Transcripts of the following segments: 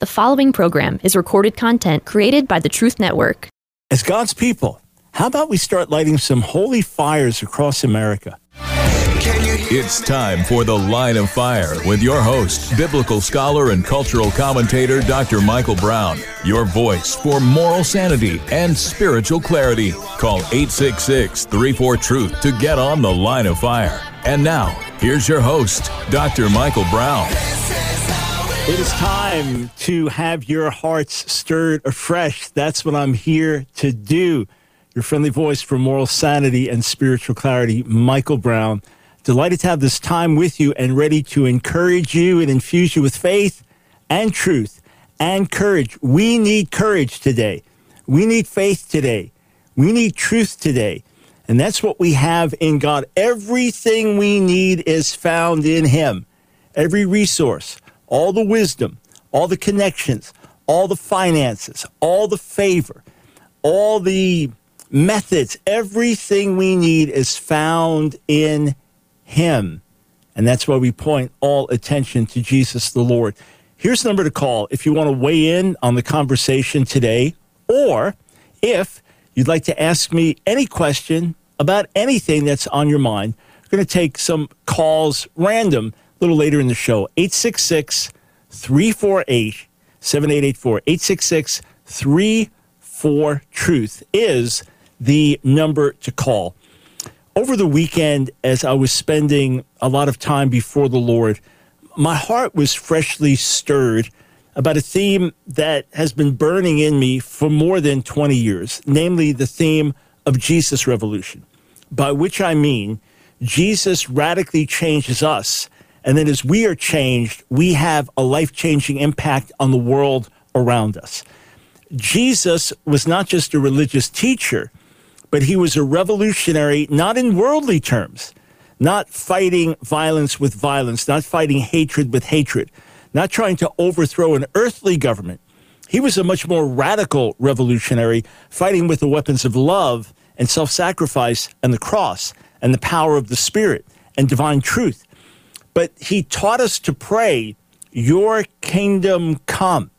The following program is recorded content created by the Truth Network. As God's people, how about we start lighting some holy fires across America? It's time for The Line of Fire with your host, biblical scholar and cultural commentator Dr. Michael Brown. Your voice for moral sanity and spiritual clarity. Call 866 34 Truth to get on The Line of Fire. And now, here's your host, Dr. Michael Brown. It is time to have your hearts stirred afresh. That's what I'm here to do. Your friendly voice for moral sanity and spiritual clarity, Michael Brown. Delighted to have this time with you and ready to encourage you and infuse you with faith and truth and courage. We need courage today. We need faith today. We need truth today. And that's what we have in God. Everything we need is found in Him. Every resource all the wisdom, all the connections, all the finances, all the favor, all the methods, everything we need is found in Him. And that's why we point all attention to Jesus the Lord. Here's the number to call if you want to weigh in on the conversation today, or if you'd like to ask me any question about anything that's on your mind. We're going to take some calls random little later in the show. 866 348 7884. 866 34 Truth is the number to call. Over the weekend, as I was spending a lot of time before the Lord, my heart was freshly stirred about a theme that has been burning in me for more than 20 years, namely the theme of Jesus Revolution, by which I mean Jesus radically changes us and then as we are changed, we have a life changing impact on the world around us. Jesus was not just a religious teacher, but he was a revolutionary, not in worldly terms, not fighting violence with violence, not fighting hatred with hatred, not trying to overthrow an earthly government. He was a much more radical revolutionary, fighting with the weapons of love and self sacrifice and the cross and the power of the Spirit and divine truth. But he taught us to pray, Your kingdom come.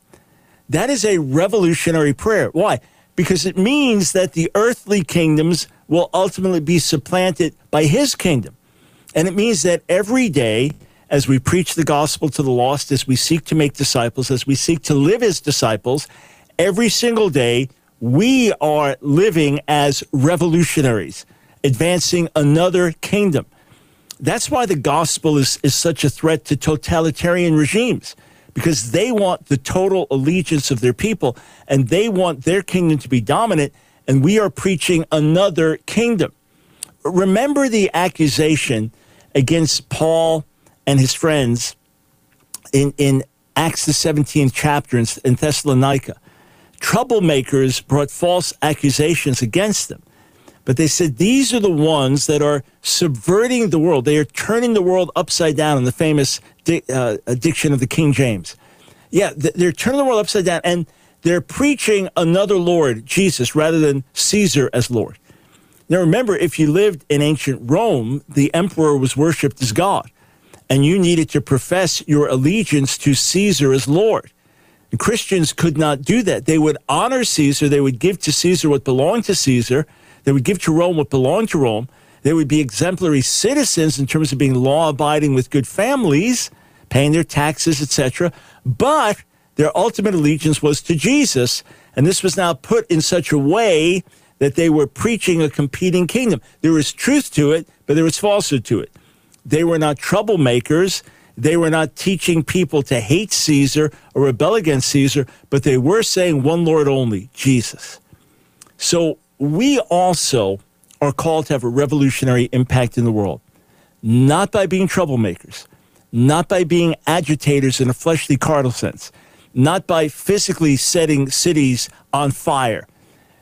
That is a revolutionary prayer. Why? Because it means that the earthly kingdoms will ultimately be supplanted by his kingdom. And it means that every day, as we preach the gospel to the lost, as we seek to make disciples, as we seek to live as disciples, every single day, we are living as revolutionaries, advancing another kingdom. That's why the gospel is, is such a threat to totalitarian regimes, because they want the total allegiance of their people and they want their kingdom to be dominant, and we are preaching another kingdom. Remember the accusation against Paul and his friends in, in Acts, the 17th chapter in, in Thessalonica. Troublemakers brought false accusations against them. But they said these are the ones that are subverting the world. They are turning the world upside down in the famous di- uh, addiction of the King James. Yeah, they're turning the world upside down and they're preaching another Lord, Jesus, rather than Caesar as Lord. Now remember, if you lived in ancient Rome, the emperor was worshiped as God, and you needed to profess your allegiance to Caesar as Lord. And Christians could not do that. They would honor Caesar, they would give to Caesar what belonged to Caesar, they would give to Rome what belonged to Rome. They would be exemplary citizens in terms of being law abiding with good families, paying their taxes, etc. But their ultimate allegiance was to Jesus. And this was now put in such a way that they were preaching a competing kingdom. There was truth to it, but there was falsehood to it. They were not troublemakers. They were not teaching people to hate Caesar or rebel against Caesar, but they were saying one Lord only, Jesus. So we also are called to have a revolutionary impact in the world, not by being troublemakers, not by being agitators in a fleshly carnal sense, not by physically setting cities on fire,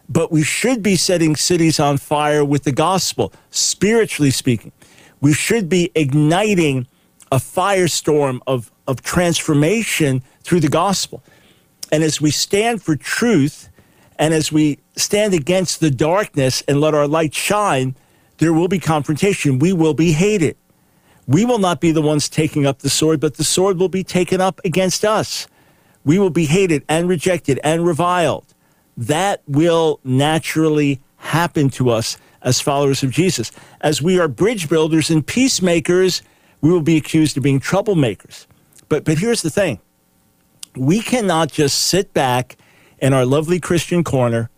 but we should be setting cities on fire with the gospel, spiritually speaking. We should be igniting a firestorm of, of transformation through the gospel. And as we stand for truth, and as we stand against the darkness and let our light shine, there will be confrontation. We will be hated. We will not be the ones taking up the sword, but the sword will be taken up against us. we will be hated and rejected and reviled. That will naturally happen to us as followers of Jesus. As we are bridge builders and peacemakers, we will be accused of being troublemakers. But, but here's the thing we cannot just sit back in our lovely Christian corner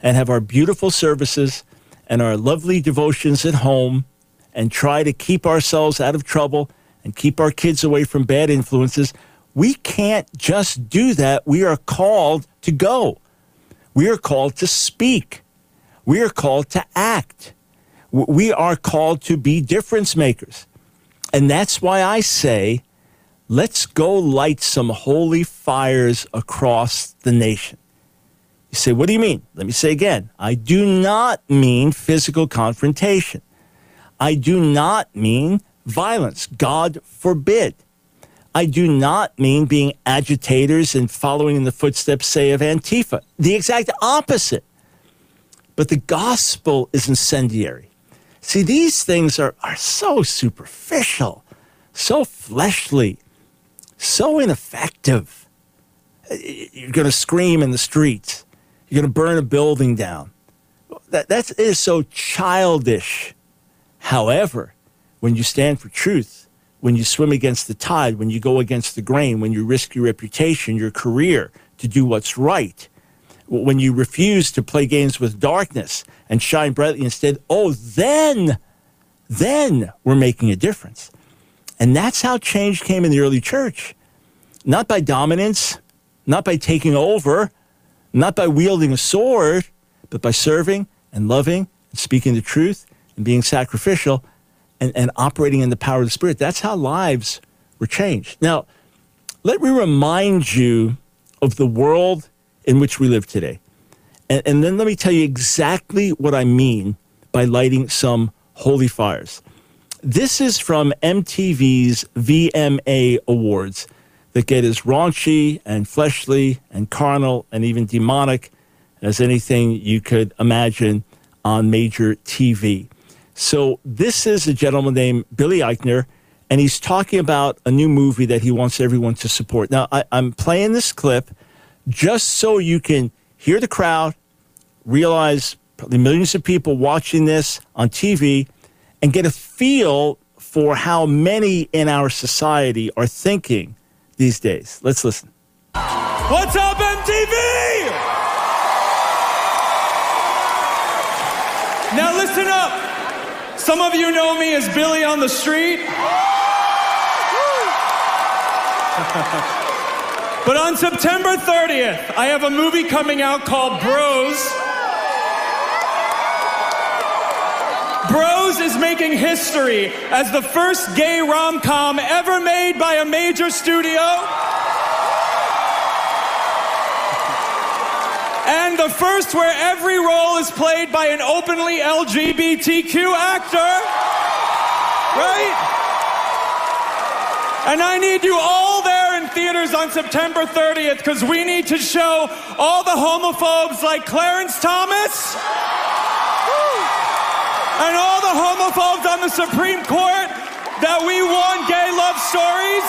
and have our beautiful services and our lovely devotions at home and try to keep ourselves out of trouble and keep our kids away from bad influences. We can't just do that. We are called to go. We are called to speak. We are called to act. We are called to be difference makers. And that's why I say, let's go light some holy fires across the nation. You say, what do you mean? Let me say again. I do not mean physical confrontation. I do not mean violence. God forbid. I do not mean being agitators and following in the footsteps, say, of Antifa. The exact opposite. But the gospel is incendiary. See, these things are, are so superficial, so fleshly, so ineffective. Uh, you're going to scream in the streets. You're going to burn a building down. That, that is so childish. However, when you stand for truth, when you swim against the tide, when you go against the grain, when you risk your reputation, your career to do what's right, when you refuse to play games with darkness and shine brightly instead, oh, then, then we're making a difference. And that's how change came in the early church. Not by dominance, not by taking over, not by wielding a sword, but by serving and loving and speaking the truth and being sacrificial and, and operating in the power of the Spirit. That's how lives were changed. Now, let me remind you of the world in which we live today. And, and then let me tell you exactly what I mean by lighting some holy fires. This is from MTV's VMA Awards that get as raunchy and fleshly and carnal and even demonic as anything you could imagine on major TV. So, this is a gentleman named Billy Eichner, and he's talking about a new movie that he wants everyone to support. Now, I, am playing this clip just so you can hear the crowd, realize probably millions of people watching this on TV, and get a feel for how many in our society are thinking these days. Let's listen. What's up, MTV? Now, listen up. Some of you know me as Billy on the Street. but on September 30th, I have a movie coming out called Bros. Bros is making history as the first gay rom com ever made by a major studio. And the first where every role is played by an openly LGBTQ actor. Right? And I need you all there in theaters on September 30th because we need to show all the homophobes like Clarence Thomas and all the homophobes on the Supreme Court that we want gay love stories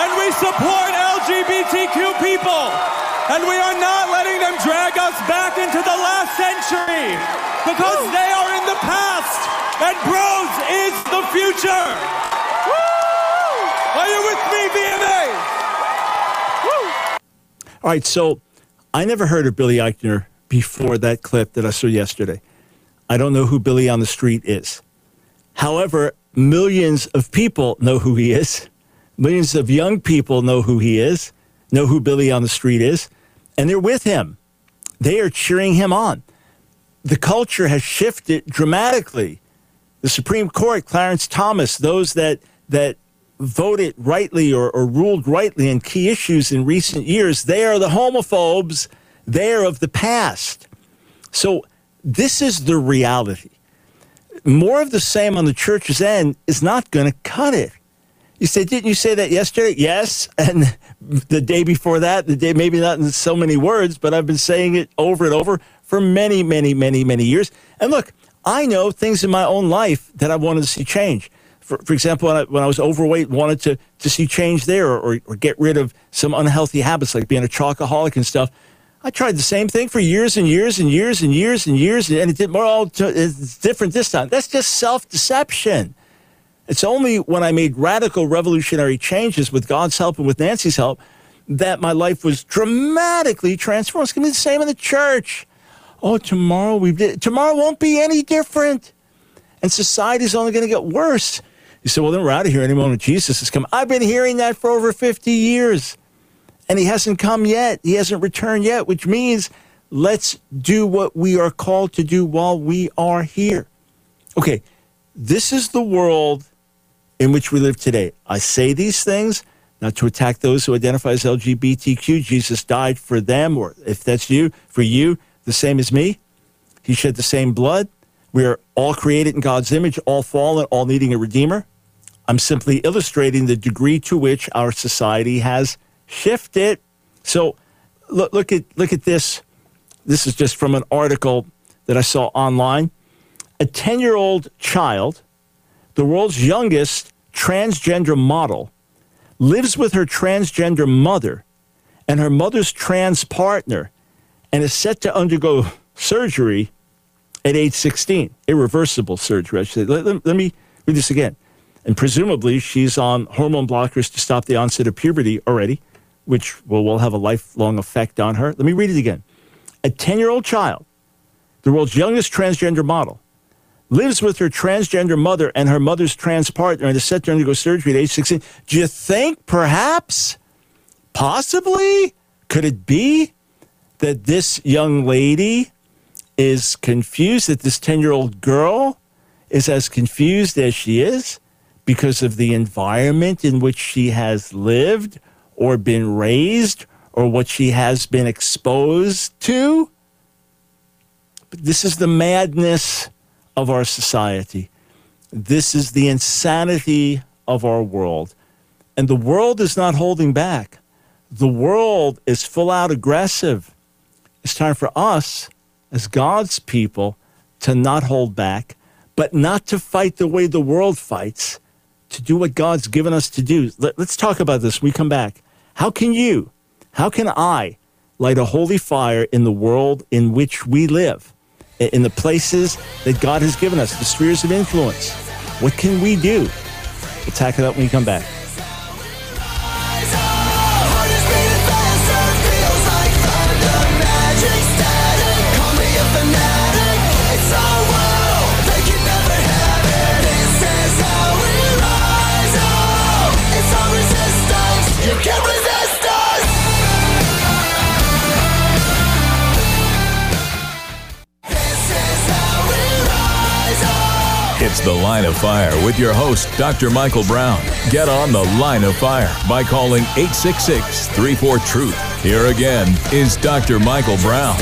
and we support LGBTQ people. And we are not letting them drag us back into the last century because they are in the past and Bros is the future. Are you with me, VMA? All right, so I never heard of Billy Eichner before that clip that I saw yesterday. I don't know who Billy on the Street is. However, millions of people know who he is. Millions of young people know who he is, know who Billy on the Street is, and they're with him. They are cheering him on. The culture has shifted dramatically. The Supreme Court, Clarence Thomas, those that that voted rightly or, or ruled rightly in key issues in recent years, they are the homophobes. They are of the past. So this is the reality. More of the same on the church's end is not going to cut it. You say, didn't you say that yesterday? Yes. And the day before that, the day, maybe not in so many words, but I've been saying it over and over for many, many, many, many years. And look, I know things in my own life that I wanted to see change. For, for example, when I, when I was overweight, wanted to, to see change there or, or, get rid of some unhealthy habits like being a chocoholic and stuff. I tried the same thing for years and years and years and years and years, and it did more. All it's different this time. That's just self deception. It's only when I made radical revolutionary changes with God's help and with Nancy's help that my life was dramatically transformed. It's going to be the same in the church. Oh, tomorrow we did. Tomorrow won't be any different, and society is only going to get worse. You say, well, then we're out of here any moment Jesus has come. I've been hearing that for over 50 years, and he hasn't come yet. He hasn't returned yet, which means let's do what we are called to do while we are here. Okay, this is the world in which we live today. I say these things not to attack those who identify as LGBTQ. Jesus died for them, or if that's you, for you, the same as me. He shed the same blood. We are all created in God's image, all fallen, all needing a redeemer. I'm simply illustrating the degree to which our society has shifted. So look, look at look at this. This is just from an article that I saw online. A 10-year-old child, the world's youngest transgender model, lives with her transgender mother and her mother's trans partner and is set to undergo surgery at age 16, irreversible surgery. Let, let, let me read this again. And presumably, she's on hormone blockers to stop the onset of puberty already, which will, will have a lifelong effect on her. Let me read it again. A 10 year old child, the world's youngest transgender model, lives with her transgender mother and her mother's trans partner and is set to undergo surgery at age 16. Do you think perhaps, possibly, could it be that this young lady is confused, that this 10 year old girl is as confused as she is because of the environment in which she has lived or been raised or what she has been exposed to? But this is the madness of our society. This is the insanity of our world. And the world is not holding back. The world is full out aggressive. It's time for us, as God's people, to not hold back, but not to fight the way the world fights, to do what God's given us to do. Let, us talk about this when we come back. How can you, how can I light a holy fire in the world in which we live? in the places that God has given us, the spheres of influence. What can we do? We'll tackle that when we come back. It's The Line of Fire with your host, Dr. Michael Brown. Get on The Line of Fire by calling 866 34 Truth. Here again is Dr. Michael Brown.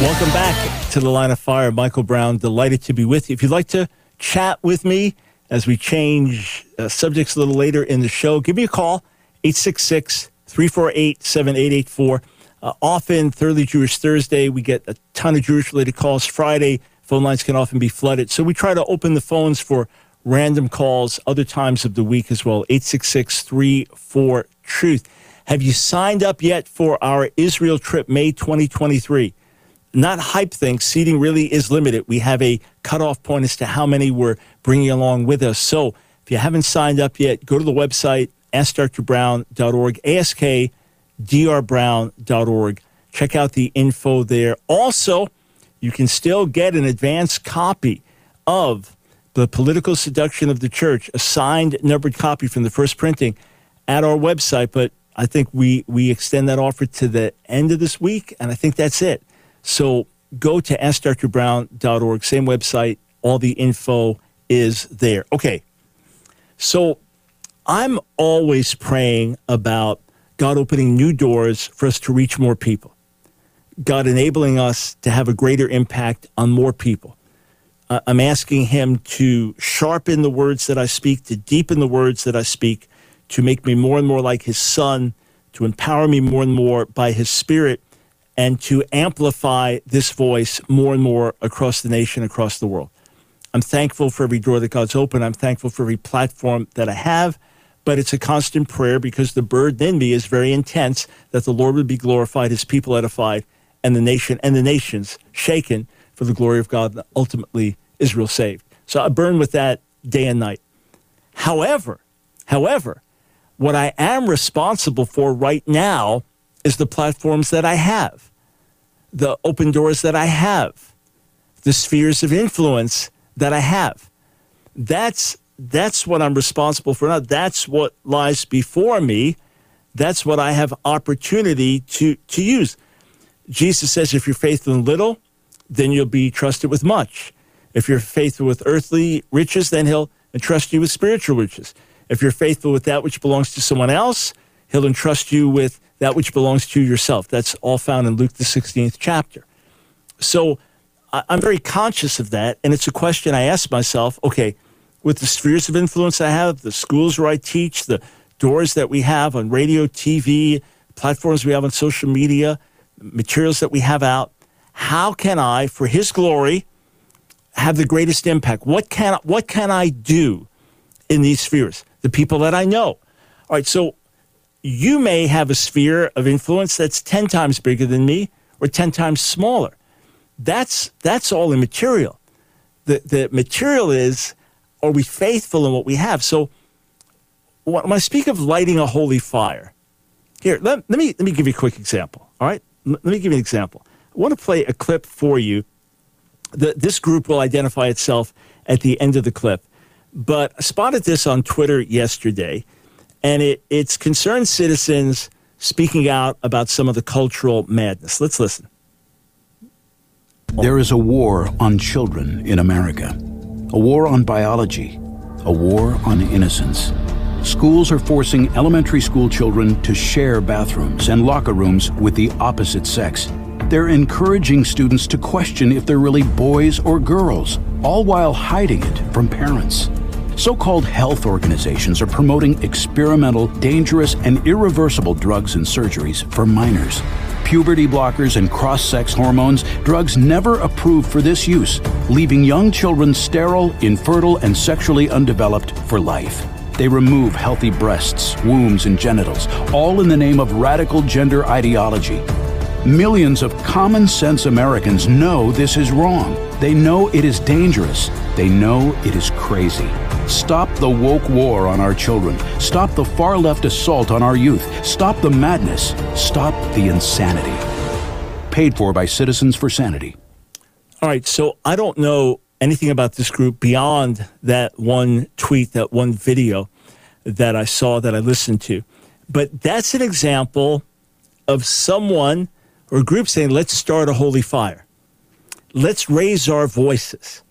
Welcome back to The Line of Fire. Michael Brown, delighted to be with you. If you'd like to chat with me as we change uh, subjects a little later in the show, give me a call, 866 348 7884. Uh, often, Thoroughly Jewish Thursday, we get a ton of Jewish related calls. Friday, Phone lines can often be flooded. So we try to open the phones for random calls other times of the week as well. 866 34 Truth. Have you signed up yet for our Israel trip May 2023? Not hype things. Seating really is limited. We have a cutoff point as to how many we're bringing along with us. So if you haven't signed up yet, go to the website, askdrbrown.org, askdrbrown.org. Check out the info there. Also, you can still get an advanced copy of The Political Seduction of the Church, a signed numbered copy from the first printing at our website. But I think we, we extend that offer to the end of this week, and I think that's it. So go to askdrbrown.org, same website, all the info is there. Okay, so I'm always praying about God opening new doors for us to reach more people. God enabling us to have a greater impact on more people. Uh, I'm asking Him to sharpen the words that I speak, to deepen the words that I speak, to make me more and more like His Son, to empower me more and more by His Spirit, and to amplify this voice more and more across the nation, across the world. I'm thankful for every door that God's opened. I'm thankful for every platform that I have. But it's a constant prayer because the burden in me is very intense that the Lord would be glorified, his people edified, and the nation and the nations shaken for the glory of God, and ultimately Israel saved. So I burn with that day and night. However, however, what I am responsible for right now is the platforms that I have, the open doors that I have, the spheres of influence that I have. That's that's what I'm responsible for now. That's what lies before me. That's what I have opportunity to to use. Jesus says, if you're faithful in little, then you'll be trusted with much. If you're faithful with earthly riches, then he'll entrust you with spiritual riches. If you're faithful with that which belongs to someone else, he'll entrust you with that which belongs to yourself. That's all found in Luke, the 16th chapter. So I'm very conscious of that. And it's a question I ask myself okay, with the spheres of influence I have, the schools where I teach, the doors that we have on radio, TV, platforms we have on social media, materials that we have out, how can I, for His glory, have the greatest impact? What can what can I do in these spheres? The people that I know. All right, so you may have a sphere of influence that's 10 times bigger than me or 10 times smaller. That's that's all immaterial. The the material is are we faithful in what we have? So when I speak of lighting a holy fire, here, let, let me let me give you a quick example. All right? Let me give you an example. I want to play a clip for you the, this group will identify itself at the end of the clip. But I spotted this on Twitter yesterday, and it, it's concerned citizens speaking out about some of the cultural madness. Let's listen. There is a war on children in America, a war on biology, a war on innocence. Schools are forcing elementary school children to share bathrooms and locker rooms with the opposite sex they're encouraging students to question if they're really boys or girls, all while hiding it from parents. So called health organizations are promoting experimental, dangerous, and irreversible drugs and surgeries for minors. Puberty blockers and cross sex hormones, drugs never approved for this use, leaving young children sterile, infertile, and sexually undeveloped for life. They remove healthy breasts, wombs, and genitals, all in the name of radical gender ideology Millions of common sense Americans know this is wrong. They know it is dangerous. They know it is crazy. Stop the woke war on our children. Stop the far left assault on our youth. Stop the madness. Stop the insanity. Paid for by Citizens for Sanity. All right, so I don't know anything about this group beyond that one tweet, that one video that I saw that I listened to. But that's an example of someone or group saying, let's start a holy fire. Let's raise our voices.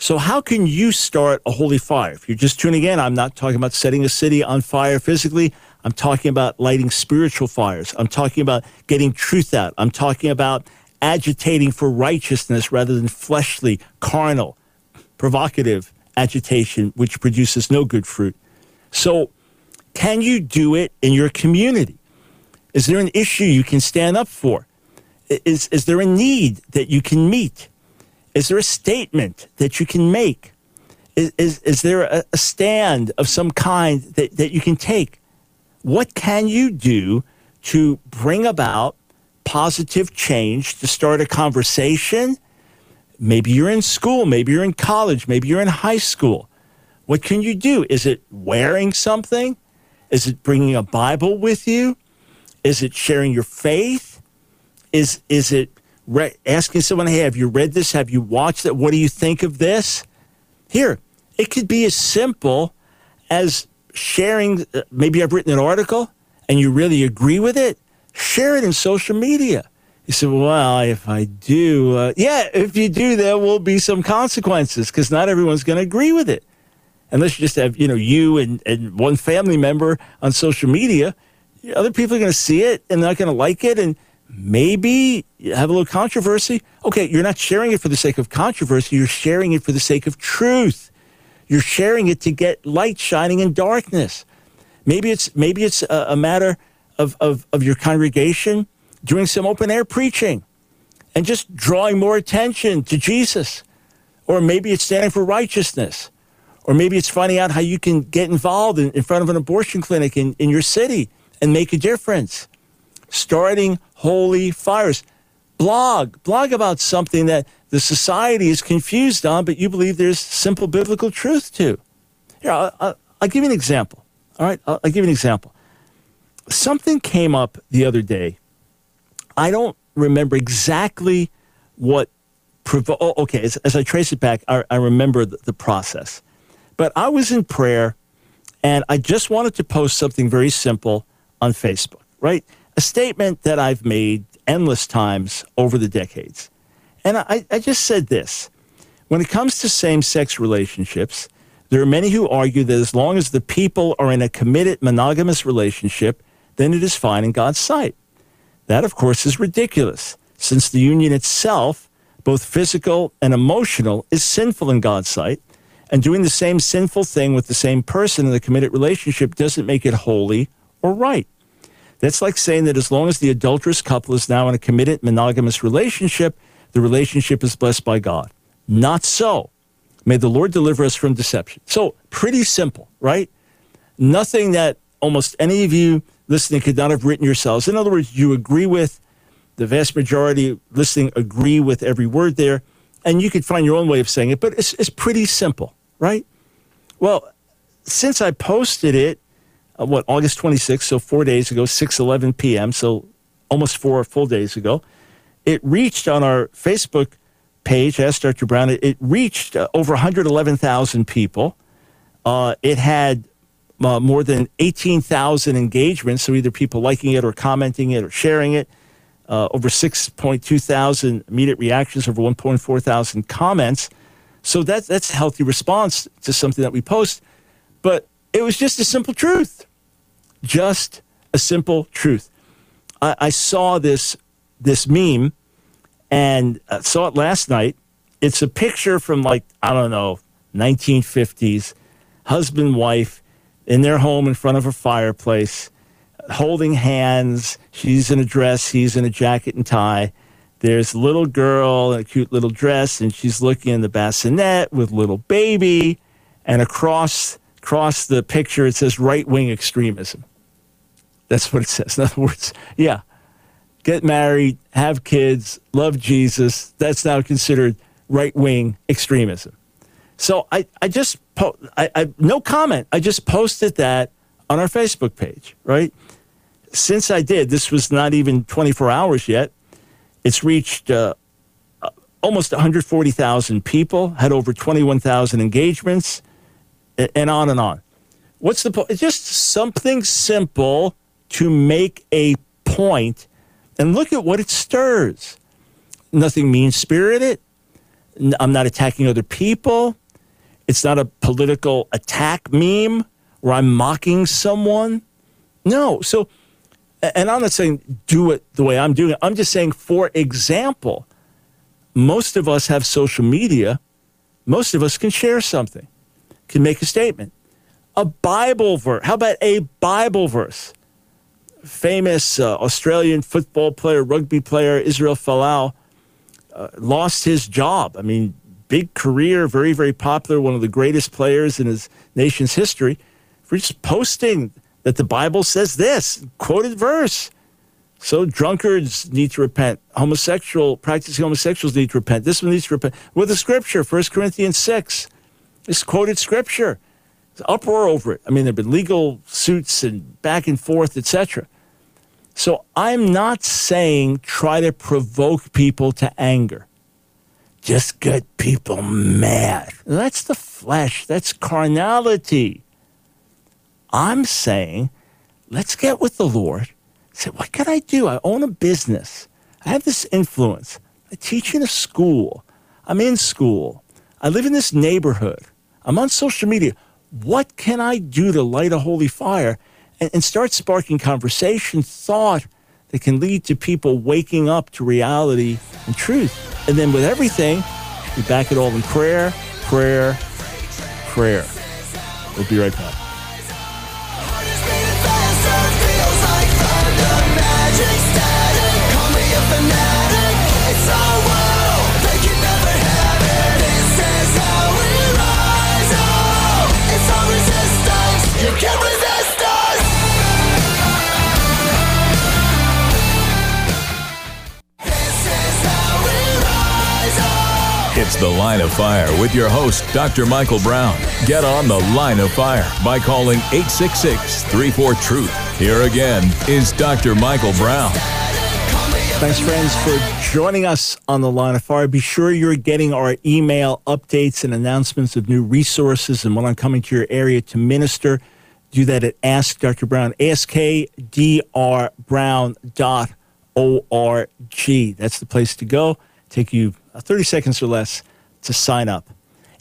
So, how can you start a holy fire? If you're just tuning in, I'm not talking about setting a city on fire physically. I'm talking about lighting spiritual fires. I'm talking about getting truth out. I'm talking about agitating for righteousness rather than fleshly, carnal, provocative agitation, which produces no good fruit. So, can you do it in your community? Is there an issue you can stand up for? is, is there a need that you can meet? Is there a statement that you can make? Is, is, is there a, a stand of some kind that, that you can take? What can you do to bring about positive change, to start a conversation? Maybe you're in school, maybe you're in college, maybe you're in high school. What can you do? Is it wearing something? Is it bringing a Bible with you? Is it sharing your faith? Is is it re- asking someone, "Hey, have you read this? Have you watched it? What do you think of this?" Here, it could be as simple as sharing. Uh, maybe I've written an article and you really agree with it. Share it in social media. You said, well, if I do, uh, yeah, if you do, there will be some consequences because not everyone's going to agree with it. Unless you just have, you know, you and, and one family member on social media, other people are going to see it and they're not going to like it. And maybe have a little controversy. Okay, you're not sharing it for the sake of controversy, you're sharing it for the sake of truth. You're sharing it to get light shining in darkness. Maybe it's maybe it's a, a matter of, of, of your congregation doing some open air preaching and just drawing more attention to Jesus. Or maybe it's standing for righteousness. Or maybe it's finding out how you can get involved in, in front of an abortion clinic in, in your city and make a difference. Starting holy fires. Blog. Blog about something that the society is confused on, but you believe there's simple biblical truth to. Here, I'll, I'll, I'll give you an example. All right, I'll, I'll give you an example. Something came up the other day. I don't remember exactly what provo- oh, okay, as, as, I trace it back, I, I remember the, the process. But I was in prayer and I just wanted to post something very simple on Facebook, right? A statement that I've made endless times over the decades. And I, I just said this when it comes to same sex relationships, there are many who argue that as long as the people are in a committed monogamous relationship, then it is fine in God's sight. That, of course, is ridiculous, since the union itself, both physical and emotional, is sinful in God's sight, and doing the same sinful thing with the same person in the committed relationship doesn't make it holy or right. That's like saying that as long as the adulterous couple is now in a committed monogamous relationship, the relationship is blessed by God. Not so. May the Lord deliver us from deception. So, pretty simple, right? Nothing that almost any of you listening could not have written yourselves. In other words, you agree with the vast majority listening, agree with every word there, and you could find your own way of saying it, but it's, it's pretty simple, right? Well, since I posted it, uh, what, August 26th, so four days ago, 6 11 p.m., so almost four full days ago, it reached on our Facebook page, Ask Dr. Brown, it, it reached uh, over 111,000 people. Uh, it had uh, more than 18,000 engagements, so either people liking it or commenting it or sharing it. Uh, over 6.2 thousand immediate reactions, over 1.4 thousand comments. So that, that's a healthy response to something that we post. But it was just a simple truth. Just a simple truth. I, I saw this, this meme and uh, saw it last night. It's a picture from like I don't know 1950s, husband wife in their home in front of a fireplace, holding hands. She's in a dress, he's in a jacket and tie. There's a little girl in a cute little dress, and she's looking in the bassinet with little baby. And across across the picture, it says right wing extremism. That's what it says. In other words, yeah, get married, have kids, love Jesus. That's now considered right wing extremism. So I, I just, po- I, I, no comment. I just posted that on our Facebook page, right? Since I did, this was not even 24 hours yet. It's reached uh, almost 140,000 people, had over 21,000 engagements, and on and on. What's the point? Just something simple to make a point and look at what it stirs. Nothing mean spirited. I'm not attacking other people. It's not a political attack meme where I'm mocking someone. No. So, and I'm not saying do it the way I'm doing it. I'm just saying, for example, most of us have social media. Most of us can share something, can make a statement. A Bible verse. How about a Bible verse? famous uh, Australian football player, rugby player, Israel Folau, uh, lost his job. I mean, big career, very, very popular, one of the greatest players in his nation's history, for just posting that the Bible says this, quoted verse. So drunkards need to repent. Homosexual, practicing homosexuals need to repent. This one needs to repent. With the scripture, 1 Corinthians 6, this quoted scripture uproar over it. I mean, there have been legal suits and back and forth, etc. So I'm not saying try to provoke people to anger. Just get people mad. That's the flesh. That's carnality. I'm saying let's get with the Lord. Say, what can I do? I own a business. I have this influence. I teach in a school. I'm in school. I live in this neighborhood. I'm on social media what can I do to light a holy fire and, and start sparking conversation, thought that can lead to people waking up to reality and truth. And then with everything, we back it all in prayer, prayer, prayer. We'll be right back. The Line of Fire with your host, Dr. Michael Brown. Get on The Line of Fire by calling 866 34 Truth. Here again is Dr. Michael Brown. Thanks, friends, for joining us on the line of fire. Be sure you're getting our email updates and announcements of new resources and when I'm coming to your area to minister. Do that at Ask Dr. Brown, askdrbrown.org. That's the place to go. Take you 30 seconds or less to sign up.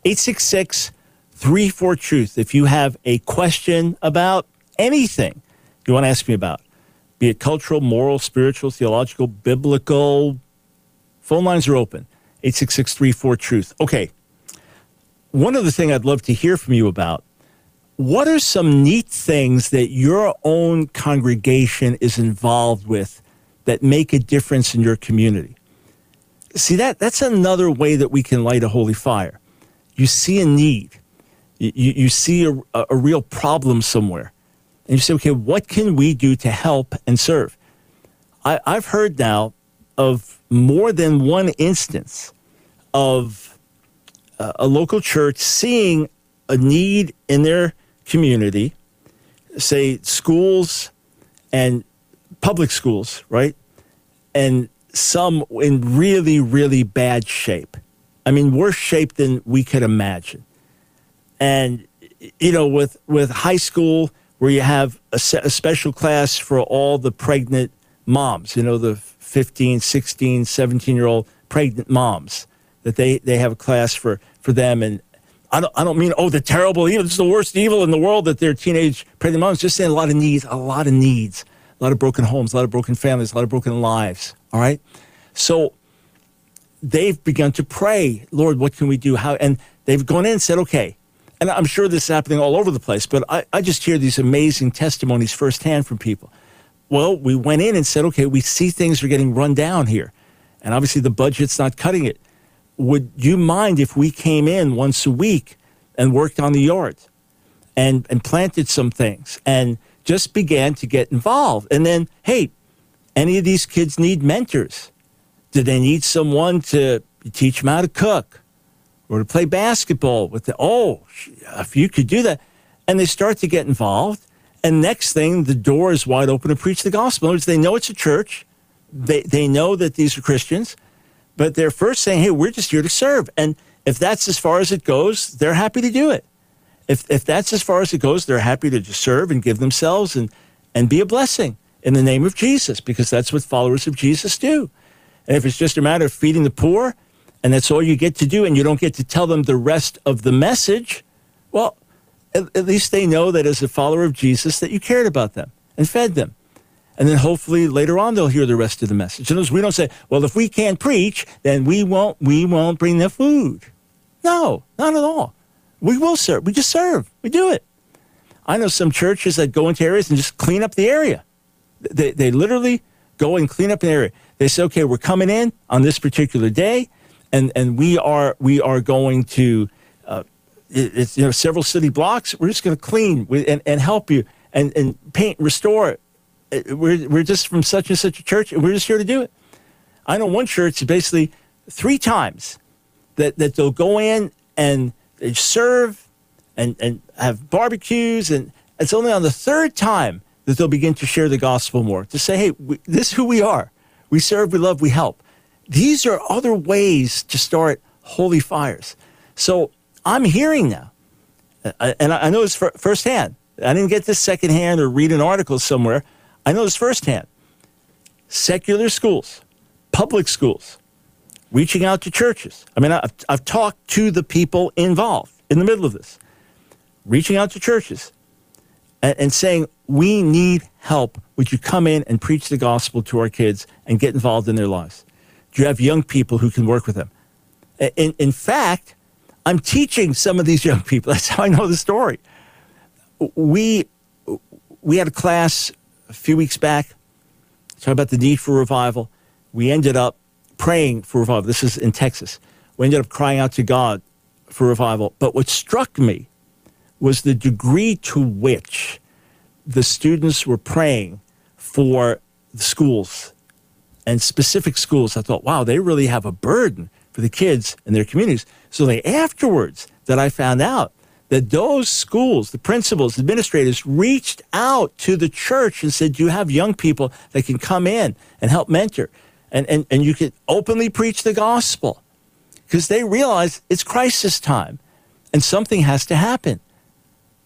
866 34 Truth. If you have a question about anything you want to ask me about, be it cultural, moral, spiritual, theological, biblical. Phone lines are open 866 Truth. Okay. One other thing I'd love to hear from you about what are some neat things that your own congregation is involved with that make a difference in your community? See, that, that's another way that we can light a holy fire. You see a need, you, you see a, a real problem somewhere and you say, okay, what can we do to help and serve? I, I've heard now of more than one instance of uh, a local church seeing a need in their community, say schools and public schools, right? And some in really, really bad shape. I mean, worse shape than we could imagine. And, you know, with, with high school, where you have a, a, special class for all the pregnant moms, you know, the 15, 16, 17 year old pregnant moms, that they, they have a class for, for them. And I don't, I don't mean, oh, the terrible evil, it's the worst evil in the world that they're teenage pregnant moms. Just saying a lot of needs, a lot of needs, a lot of broken homes, a lot of broken families, a lot of broken lives. All right. So they've begun to pray, Lord, what can we do? How? And they've gone in and said, okay, and I'm sure this is happening all over the place, but I, I just hear these amazing testimonies firsthand from people. Well, we went in and said, okay, we see things are getting run down here. And obviously the budget's not cutting it. Would you mind if we came in once a week and worked on the yard and, and planted some things and just began to get involved? And then, hey, any of these kids need mentors? Do they need someone to teach them how to cook? or to play basketball with the, oh, if you could do that. And they start to get involved. And next thing, the door is wide open to preach the gospel. Words, they know it's a church. They, they know that these are Christians, but they're first saying, hey, we're just here to serve. And if that's as far as it goes, they're happy to do it. If, if that's as far as it goes, they're happy to just serve and give themselves and, and be a blessing in the name of Jesus, because that's what followers of Jesus do. And if it's just a matter of feeding the poor, and that's all you get to do, and you don't get to tell them the rest of the message, well, at, at least they know that as a follower of Jesus that you cared about them and fed them. And then hopefully later on they'll hear the rest of the message. And we don't say, well, if we can't preach, then we won't we won't bring the food. No, not at all. We will serve. We just serve. We do it. I know some churches that go into areas and just clean up the area. They, they literally go and clean up an area. They say, okay, we're coming in on this particular day and and we are we are going to uh, it, it's you know several city blocks. We're just going to clean and, and help you and and paint restore. We're we're just from such and such a church, and we're just here to do it. I know one church basically three times that that they'll go in and they serve and and have barbecues, and it's only on the third time that they'll begin to share the gospel more to say, hey, we, this is who we are. We serve, we love, we help. These are other ways to start holy fires. So I'm hearing now, uh, and I know this firsthand. I didn't get this secondhand or read an article somewhere. I know this firsthand. Secular schools, public schools, reaching out to churches. I mean, I've, I've talked to the people involved in the middle of this, reaching out to churches and, and saying, we need help. Would you come in and preach the gospel to our kids and get involved in their lives? Do you have young people who can work with them? In, in fact, I'm teaching some of these young people. That's how I know the story. We, we had a class a few weeks back talking about the need for revival. We ended up praying for revival. This is in Texas. We ended up crying out to God for revival. But what struck me was the degree to which the students were praying for the schools and specific schools, I thought, wow, they really have a burden for the kids and their communities. So they afterwards that I found out that those schools, the principals, administrators reached out to the church and said, Do You have young people that can come in and help mentor, and, and, and you can openly preach the gospel because they realize it's crisis time and something has to happen.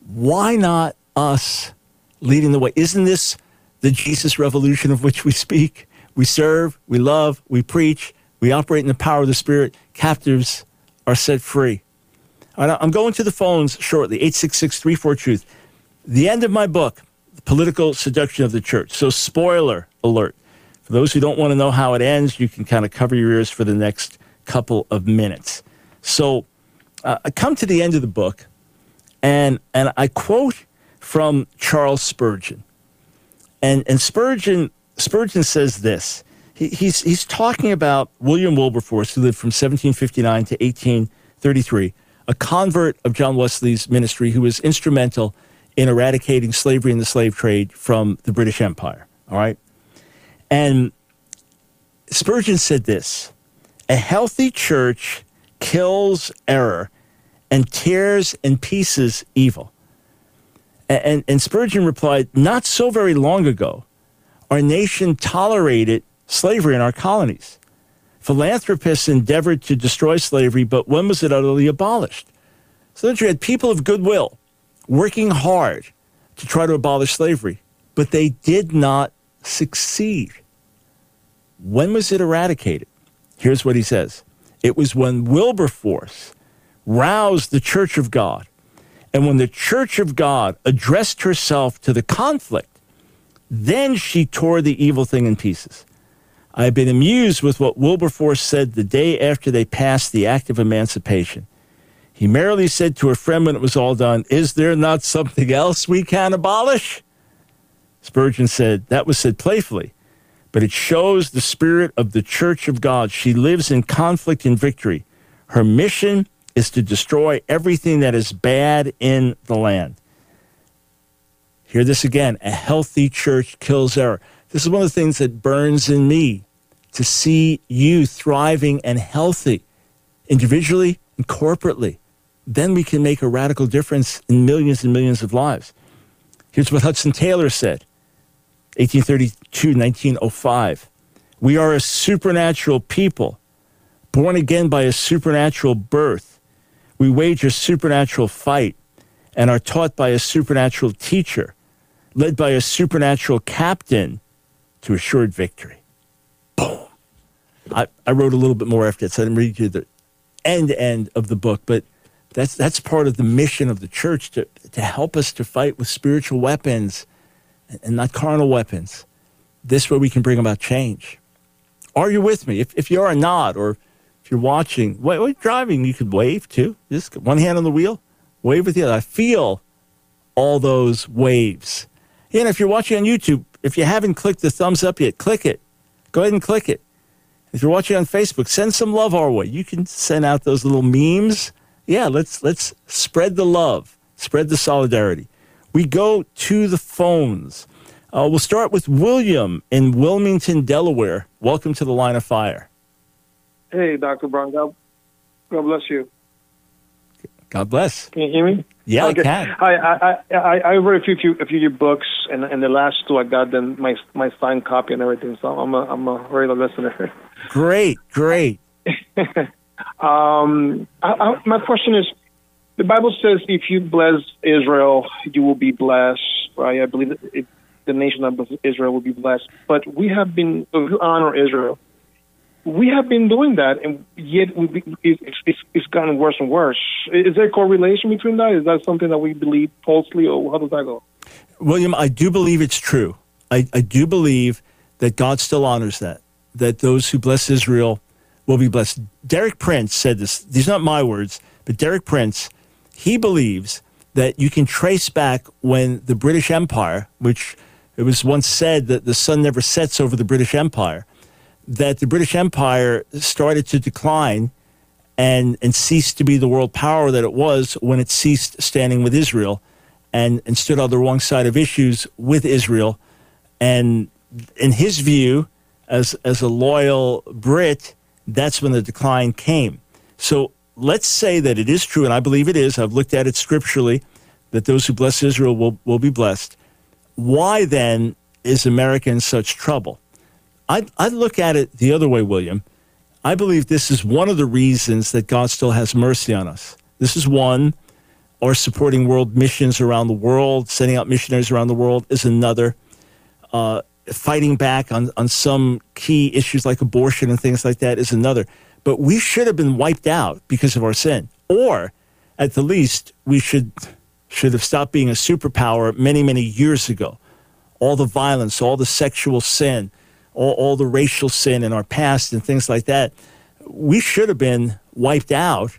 Why not us leading the way? Isn't this the Jesus revolution of which we speak? We serve, we love, we preach, we operate in the power of the Spirit. Captives are set free. I'm going to the phones shortly 866 34 Truth. The end of my book, The Political Seduction of the Church. So, spoiler alert. For those who don't want to know how it ends, you can kind of cover your ears for the next couple of minutes. So, uh, I come to the end of the book, and, and I quote from Charles Spurgeon. And, and Spurgeon, Spurgeon says this. He, he's, he's talking about William Wilberforce, who lived from 1759 to 1833 a convert of John Wesley's ministry who was instrumental in eradicating slavery and the slave trade from the British Empire. All right. And Spurgeon said this A healthy church kills error and tears in pieces evil. And, and, Spurgeon replied, Not so very long ago, our nation tolerated slavery in our colonies. Philanthropists endeavored to destroy slavery, but when was it utterly abolished? So that you had people of goodwill working hard to try to abolish slavery, but they did not succeed. When was it eradicated? Here's what he says it was when Wilberforce roused the Church of God, and when the Church of God addressed herself to the conflict, then she tore the evil thing in pieces. I've been amused with what Wilberforce said the day after they passed the Act of Emancipation. He merrily said to a friend when it was all done, Is there not something else we can abolish? Spurgeon said, That was said playfully, but it shows the spirit of the Church of God. She lives in conflict and victory. Her mission is to destroy everything that is bad in the land. Hear this again a healthy church kills error. This is one of the things that burns in me to see you thriving and healthy individually and corporately. Then we can make a radical difference in millions and millions of lives. Here's what Hudson Taylor said 1832, 1905. We are a supernatural people, born again by a supernatural birth. We wage a supernatural fight and are taught by a supernatural teacher, led by a supernatural captain to assured victory. Boom. I, I wrote a little bit more after that, so I didn't read you the end end of the book, but that's that's part of the mission of the church to to help us to fight with spiritual weapons and not carnal weapons. This way we can bring about change. Are you with me? If if you are not, or if you're watching, wait, wait, driving, you could wave too. Just one hand on the wheel, wave with the other. I feel all those waves. And if you're watching on YouTube, if you haven't clicked the thumbs up yet, click it. Go ahead and click it. If you're watching on Facebook, send some love our way. You can send out those little memes. Yeah, let's let's spread the love, spread the solidarity. We go to the phones. Uh, we'll start with William in Wilmington, Delaware. Welcome to the line of fire. Hey, Dr. Brown. God, God bless you. God bless. Can you hear me? Yeah, okay. I can. I, I, I, I read a few, few, a few of your books, and, and the last two I got them my my signed copy and everything. So I'm a I'm a regular listener. Great, great. um, I, I, my question is, the Bible says if you bless Israel, you will be blessed. Right? I believe it, the nation of Israel will be blessed. But we have been if you honor Israel we have been doing that, and yet we, it's, it's, it's gotten worse and worse. Is there a correlation between that? Is that something that we believe falsely, or how does that go? William, I do believe it's true. I, I do believe that God still honors that, that those who bless Israel will be blessed. Derek Prince said this. These are not my words, but Derek Prince, he believes that you can trace back when the British Empire, which it was once said that the sun never sets over the British Empire, that the British Empire started to decline and, and ceased to be the world power that it was when it ceased standing with Israel and, and stood on the wrong side of issues with Israel. And in his view, as, as a loyal Brit, that's when the decline came. So let's say that it is true, and I believe it is. I've looked at it scripturally that those who bless Israel will, will be blessed. Why then is America in such trouble? I, I look at it the other way, William. I believe this is one of the reasons that God still has mercy on us. This is one, or supporting world missions around the world, sending out missionaries around the world is another. Uh, fighting back on, on some key issues like abortion and things like that is another. But we should have been wiped out because of our sin. Or, at the least, we should, should have stopped being a superpower many, many years ago. All the violence, all the sexual sin, all, all the racial sin in our past and things like that. We should have been wiped out.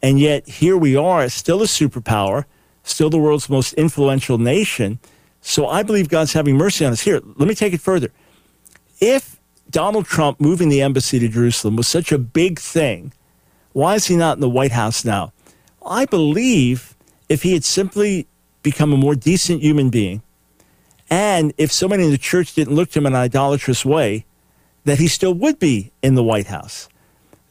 And yet, here we are, still a superpower, still the world's most influential nation. So I believe God's having mercy on us. Here, let me take it further. If Donald Trump moving the embassy to Jerusalem was such a big thing, why is he not in the White House now? I believe if he had simply become a more decent human being, and if so many in the church didn't look to him in an idolatrous way, that he still would be in the White House.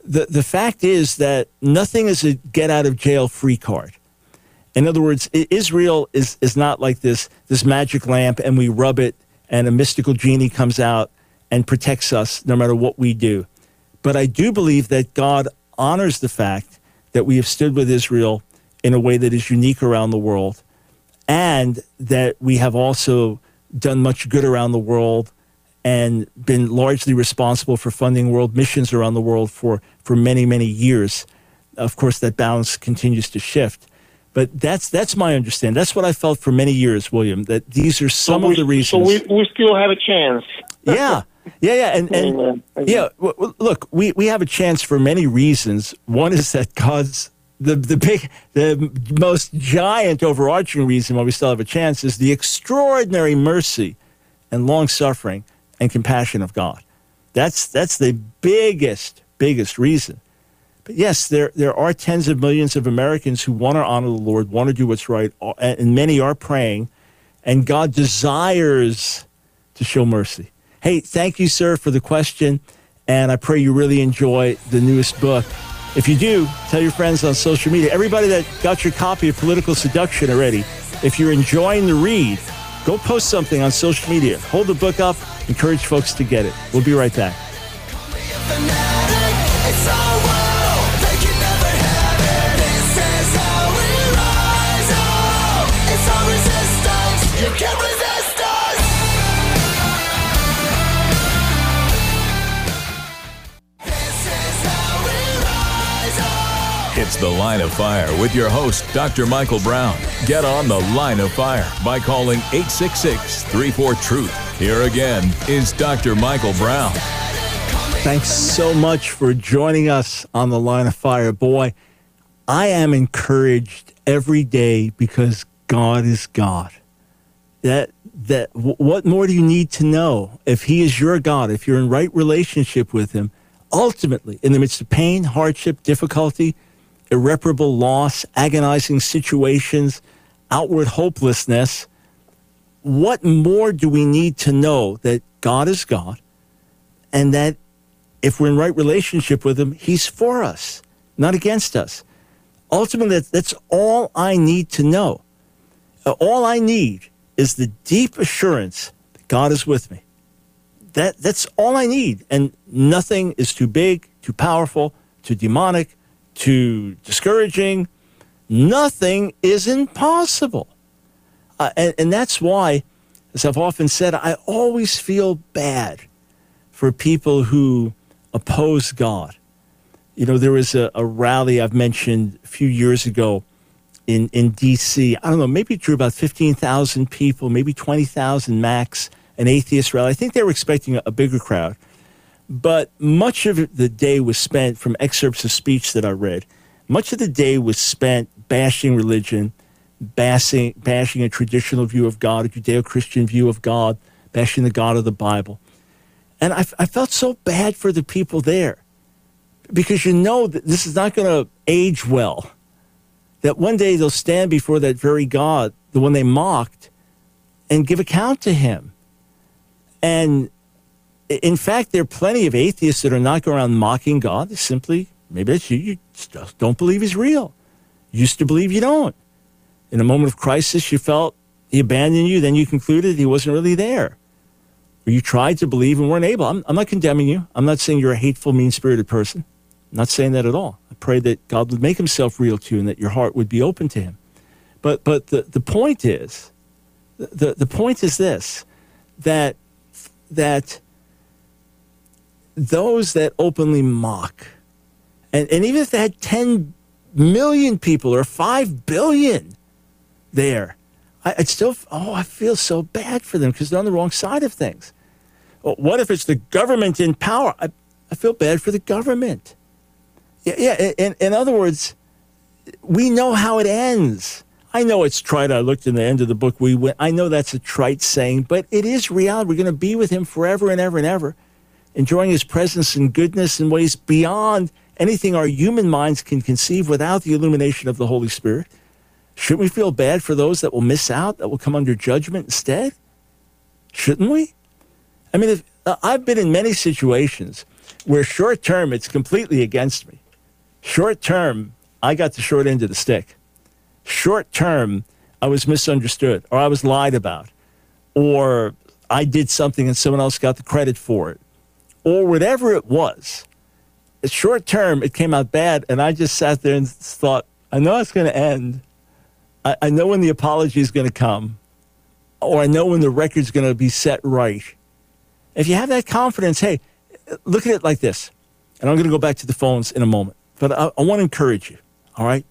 The, the fact is that nothing is a get out of jail free card. In other words, Israel is, is not like this, this magic lamp and we rub it and a mystical genie comes out and protects us no matter what we do. But I do believe that God honors the fact that we have stood with Israel in a way that is unique around the world and that we have also done much good around the world and been largely responsible for funding world missions around the world for, for many, many years. Of course, that balance continues to shift. But that's that's my understanding. That's what I felt for many years, William. That these are some so we, of the reasons. So we, we still have a chance. yeah, yeah, yeah, and, and yeah. Look, we, we have a chance for many reasons. One is that God's the the big the most giant overarching reason why we still have a chance is the extraordinary mercy and long suffering and compassion of God. That's that's the biggest biggest reason. But yes, there there are tens of millions of Americans who want to honor the Lord, want to do what's right, and many are praying, and God desires to show mercy. Hey, thank you, sir, for the question, and I pray you really enjoy the newest book. If you do, tell your friends on social media. Everybody that got your copy of Political Seduction already, if you're enjoying the read, go post something on social media. Hold the book up, encourage folks to get it. We'll be right back. It's The Line of Fire with your host, Dr. Michael Brown. Get on The Line of Fire by calling 866 34 Truth. Here again is Dr. Michael Brown. Thanks so much for joining us on The Line of Fire. Boy, I am encouraged every day because God is God. That that what more do you need to know if he is your God, if you're in right relationship with him, ultimately in the midst of pain, hardship, difficulty, irreparable loss, agonizing situations, outward hopelessness. What more do we need to know that God is God and that if we're in right relationship with Him, He's for us, not against us? Ultimately, that's all I need to know. Uh, all I need is the deep assurance that God is with me. That, that's all I need. And nothing is too big, too powerful, too demonic, too discouraging. Nothing is impossible. Uh, and, and that's why, as I've often said, I always feel bad for people who oppose God. You know, there was a, a rally I've mentioned a few years ago in, in D.C. I don't know, maybe it drew about 15,000 people, maybe 20,000 max, an atheist rally. I think they were expecting a, a bigger crowd. But much of the day was spent from excerpts of speech that I read. Much of the day was spent bashing religion, bashing, bashing a traditional view of God, a Judeo Christian view of God, bashing the God of the Bible. And I, I felt so bad for the people there because you know that this is not going to age well. That one day they'll stand before that very God, the one they mocked, and give account to him. And In fact, there are plenty of atheists that are not going around mocking God. They simply, maybe it's you, you just don't believe he's real. You used to believe you don't. In a moment of crisis, you felt he abandoned you, then you concluded he wasn't really there. Or you tried to believe and weren't able. I'm, I'm not condemning you. I'm not saying you're a hateful, mean spirited person. I'm not saying that at all. I pray that God would make himself real to you and that your heart would be open to him. But, but the, the point is, the, the point is this that, that those that openly mock, and, and even if they had 10 million people or 5 billion there, I, would still, oh, I feel so bad for them because they're on the wrong side of things. Well, what if it's the government in power? I, I feel bad for the government. Yeah, yeah. In, in other words, we know how it ends. I know it's trite. I looked in the end of the book. We went. I know that's a trite saying, but it is reality. We're going to be with Him forever and ever and ever, enjoying His presence and goodness in ways beyond anything our human minds can conceive without the illumination of the Holy Spirit. Shouldn't we feel bad for those that will miss out, that will come under judgment instead? Shouldn't we? I mean, if, uh, I've been in many situations where short term it's completely against me. Short term, I got the short end of the stick. Short term, I was misunderstood or I was lied about or I did something and someone else got the credit for it or whatever it was. Short term, it came out bad, and I just sat there and thought, I know it's going to end. I, I know when the apology is going to come, or I know when the record's going to be set right. If you have that confidence, hey, look at it like this. And I'm going to go back to the phones in a moment, but I, I want to encourage you, all right?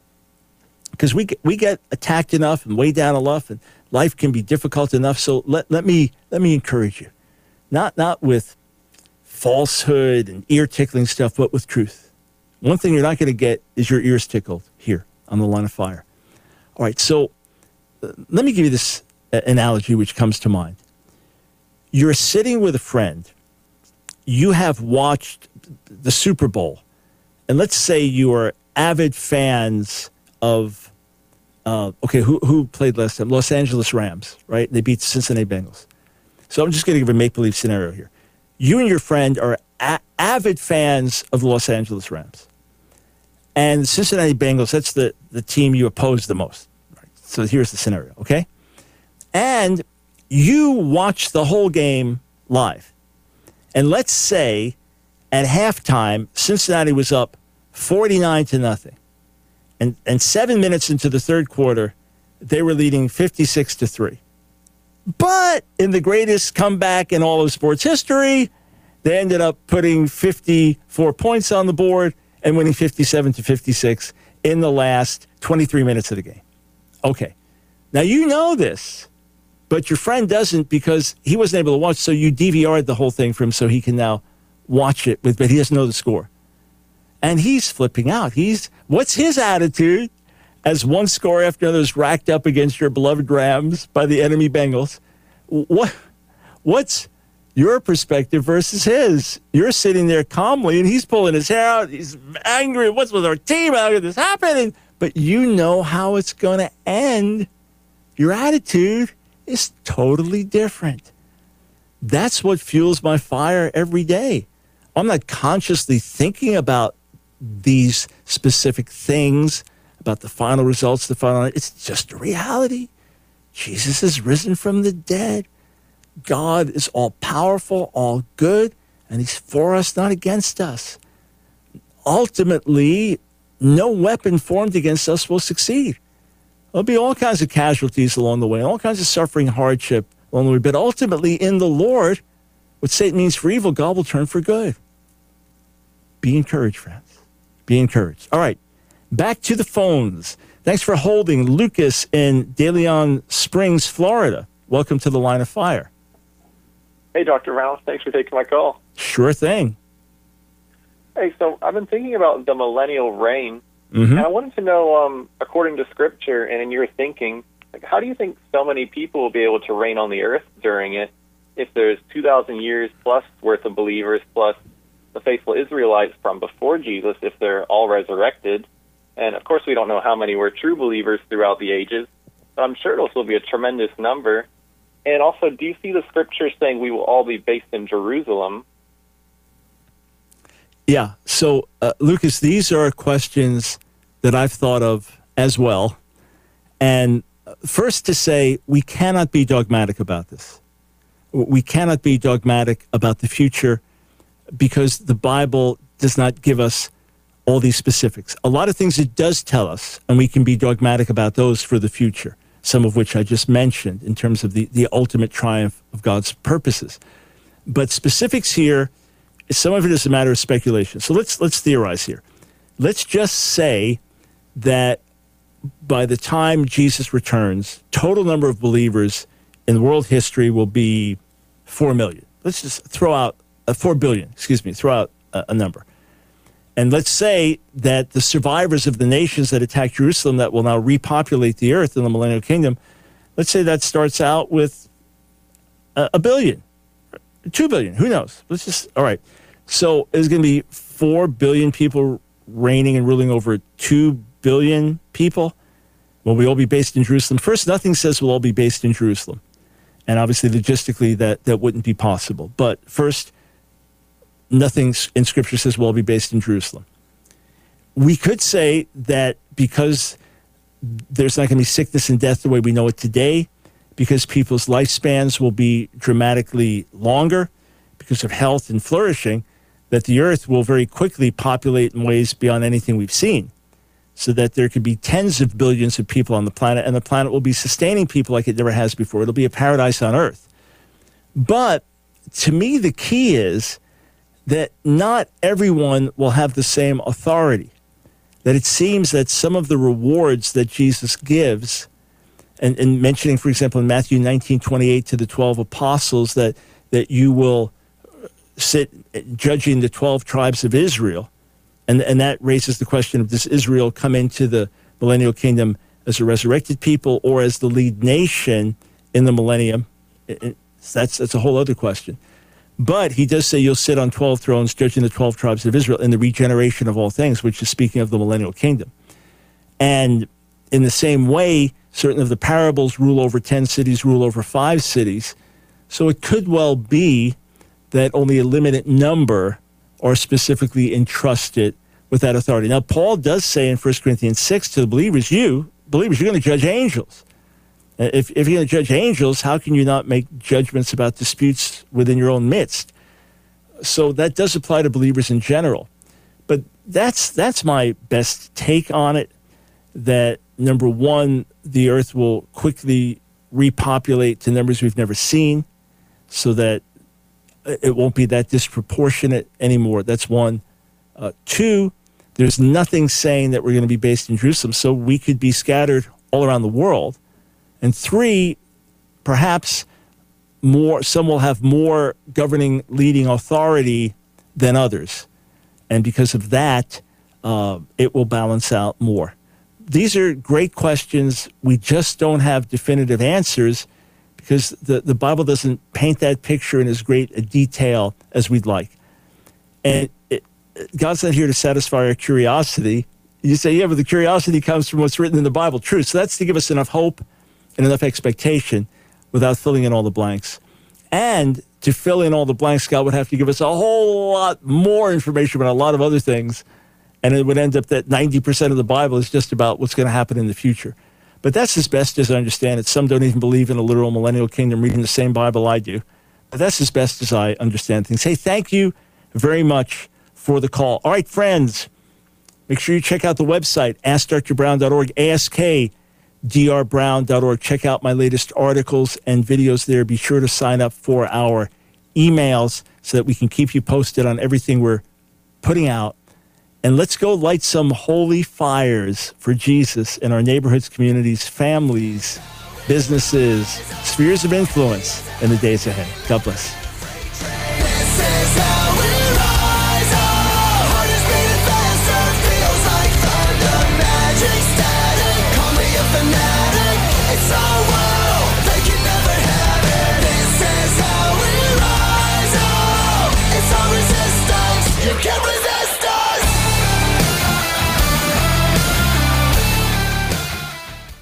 Because we we get attacked enough and way down enough, and life can be difficult enough. So let, let me let me encourage you, not not with falsehood and ear tickling stuff, but with truth. One thing you're not going to get is your ears tickled here on the line of fire. All right, so uh, let me give you this uh, analogy which comes to mind. You're sitting with a friend, you have watched the Super Bowl, and let's say you are avid fans of, uh, okay, who, who played last time? Los Angeles Rams, right? They beat the Cincinnati Bengals. So I'm just going to give a make believe scenario here. You and your friend are a- avid fans of the Los Angeles Rams. And the Cincinnati Bengals, that's the, the team you oppose the most. So here's the scenario, okay? And you watch the whole game live. And let's say at halftime, Cincinnati was up 49 to nothing. And, and seven minutes into the third quarter, they were leading 56 to 3. But in the greatest comeback in all of sports history, they ended up putting 54 points on the board and winning 57 to 56 in the last 23 minutes of the game. Okay. Now you know this, but your friend doesn't because he wasn't able to watch. So you DVR'd the whole thing for him so he can now watch it with, but he doesn't know the score. And he's flipping out. He's, what's his attitude as one score after another is racked up against your beloved Rams by the enemy Bengals? What, what's, your perspective versus his. You're sitting there calmly and he's pulling his hair out. He's angry. What's with our team? How did this happen? but you know how it's going to end. Your attitude is totally different. That's what fuels my fire every day. I'm not consciously thinking about these specific things, about the final results, the final. It's just a reality. Jesus is risen from the dead. God is all powerful, all good, and He's for us, not against us. Ultimately, no weapon formed against us will succeed. There'll be all kinds of casualties along the way, all kinds of suffering, hardship along the way. But ultimately, in the Lord, what Satan means for evil, God will turn for good. Be encouraged, friends. Be encouraged. All right, back to the phones. Thanks for holding Lucas in DeLeon Springs, Florida. Welcome to the line of fire. Hey, Dr. Rouse. Thanks for taking my call. Sure thing. Hey, so I've been thinking about the millennial reign, mm-hmm. and I wanted to know, um, according to Scripture and in your thinking, like, how do you think so many people will be able to reign on the earth during it if there's 2,000 years plus worth of believers plus the faithful Israelites from before Jesus if they're all resurrected? And of course, we don't know how many were true believers throughout the ages, but I'm sure it'll still be a tremendous number. And also, do you see the scripture saying we will all be based in Jerusalem? Yeah. So, uh, Lucas, these are questions that I've thought of as well. And uh, first, to say we cannot be dogmatic about this. We cannot be dogmatic about the future because the Bible does not give us all these specifics. A lot of things it does tell us, and we can be dogmatic about those for the future, some of which I just mentioned in terms of the, the ultimate triumph of God's purposes. But specifics here, some of it is a matter of speculation. So let's let's theorize here. Let's just say that by the time Jesus returns, total number of believers in world history will be four million. Let's just throw out uh, four billion. Excuse me, throw out a, a number. And let's say that the survivors of the nations that attacked Jerusalem that will now repopulate the earth in the millennial kingdom, let's say that starts out with a, a billion, two billion, who knows? Let's just, all right. So there's going to be 4 billion people reigning and ruling over 2 billion people. Will we all be based in Jerusalem? First, nothing says we'll all be based in Jerusalem. And obviously, logistically, that, that wouldn't be possible. But first, nothing in Scripture says we'll be based in Jerusalem. We could say that because there's not going to be sickness and death the way we know it today, because people's lifespans will be dramatically longer because of health and flourishing, that the earth will very quickly populate in ways beyond anything we've seen. So that there could be tens of billions of people on the planet, and the planet will be sustaining people like it never has before. It'll be a paradise on earth. But to me, the key is that not everyone will have the same authority. That it seems that some of the rewards that Jesus gives, and, and mentioning, for example, in Matthew 19 28 to the 12 apostles, that, that you will sit judging the 12 tribes of Israel. And, and that raises the question of does Israel come into the millennial kingdom as a resurrected people or as the lead nation in the millennium? That's, that's a whole other question. But he does say you'll sit on 12 thrones, judging the 12 tribes of Israel in the regeneration of all things, which is speaking of the millennial kingdom. And in the same way, certain of the parables rule over 10 cities, rule over five cities. So it could well be that only a limited number are specifically entrusted with that authority. Now, Paul does say in 1 Corinthians 6 to the believers, you, believers, you're going to judge angels. If, if you're going to judge angels, how can you not make judgments about disputes within your own midst? So that does apply to believers in general. But that's, that's my best take on it that number one, the earth will quickly repopulate to numbers we've never seen so that it won't be that disproportionate anymore. That's one. Uh, two, there's nothing saying that we're going to be based in Jerusalem, so we could be scattered all around the world. And three, perhaps more, some will have more governing, leading authority than others. And because of that, uh, it will balance out more. These are great questions. We just don't have definitive answers because the, the Bible doesn't paint that picture in as great a detail as we'd like. And it, God's not here to satisfy our curiosity. You say, yeah, but the curiosity comes from what's written in the Bible. True. So that's to give us enough hope and enough expectation without filling in all the blanks. And to fill in all the blanks, God would have to give us a whole lot more information about a lot of other things. And it would end up that 90% of the Bible is just about what's going to happen in the future. But that's as best as I understand it. Some don't even believe in a literal millennial kingdom reading the same Bible I do. But that's as best as I understand things. Hey, thank you very much for the call. All right, friends, make sure you check out the website, askdrbrown.org, askdrbrown.org. Check out my latest articles and videos there. Be sure to sign up for our emails so that we can keep you posted on everything we're putting out and let's go light some holy fires for Jesus in our neighborhoods, communities, families, businesses, spheres of influence in the days ahead. God bless.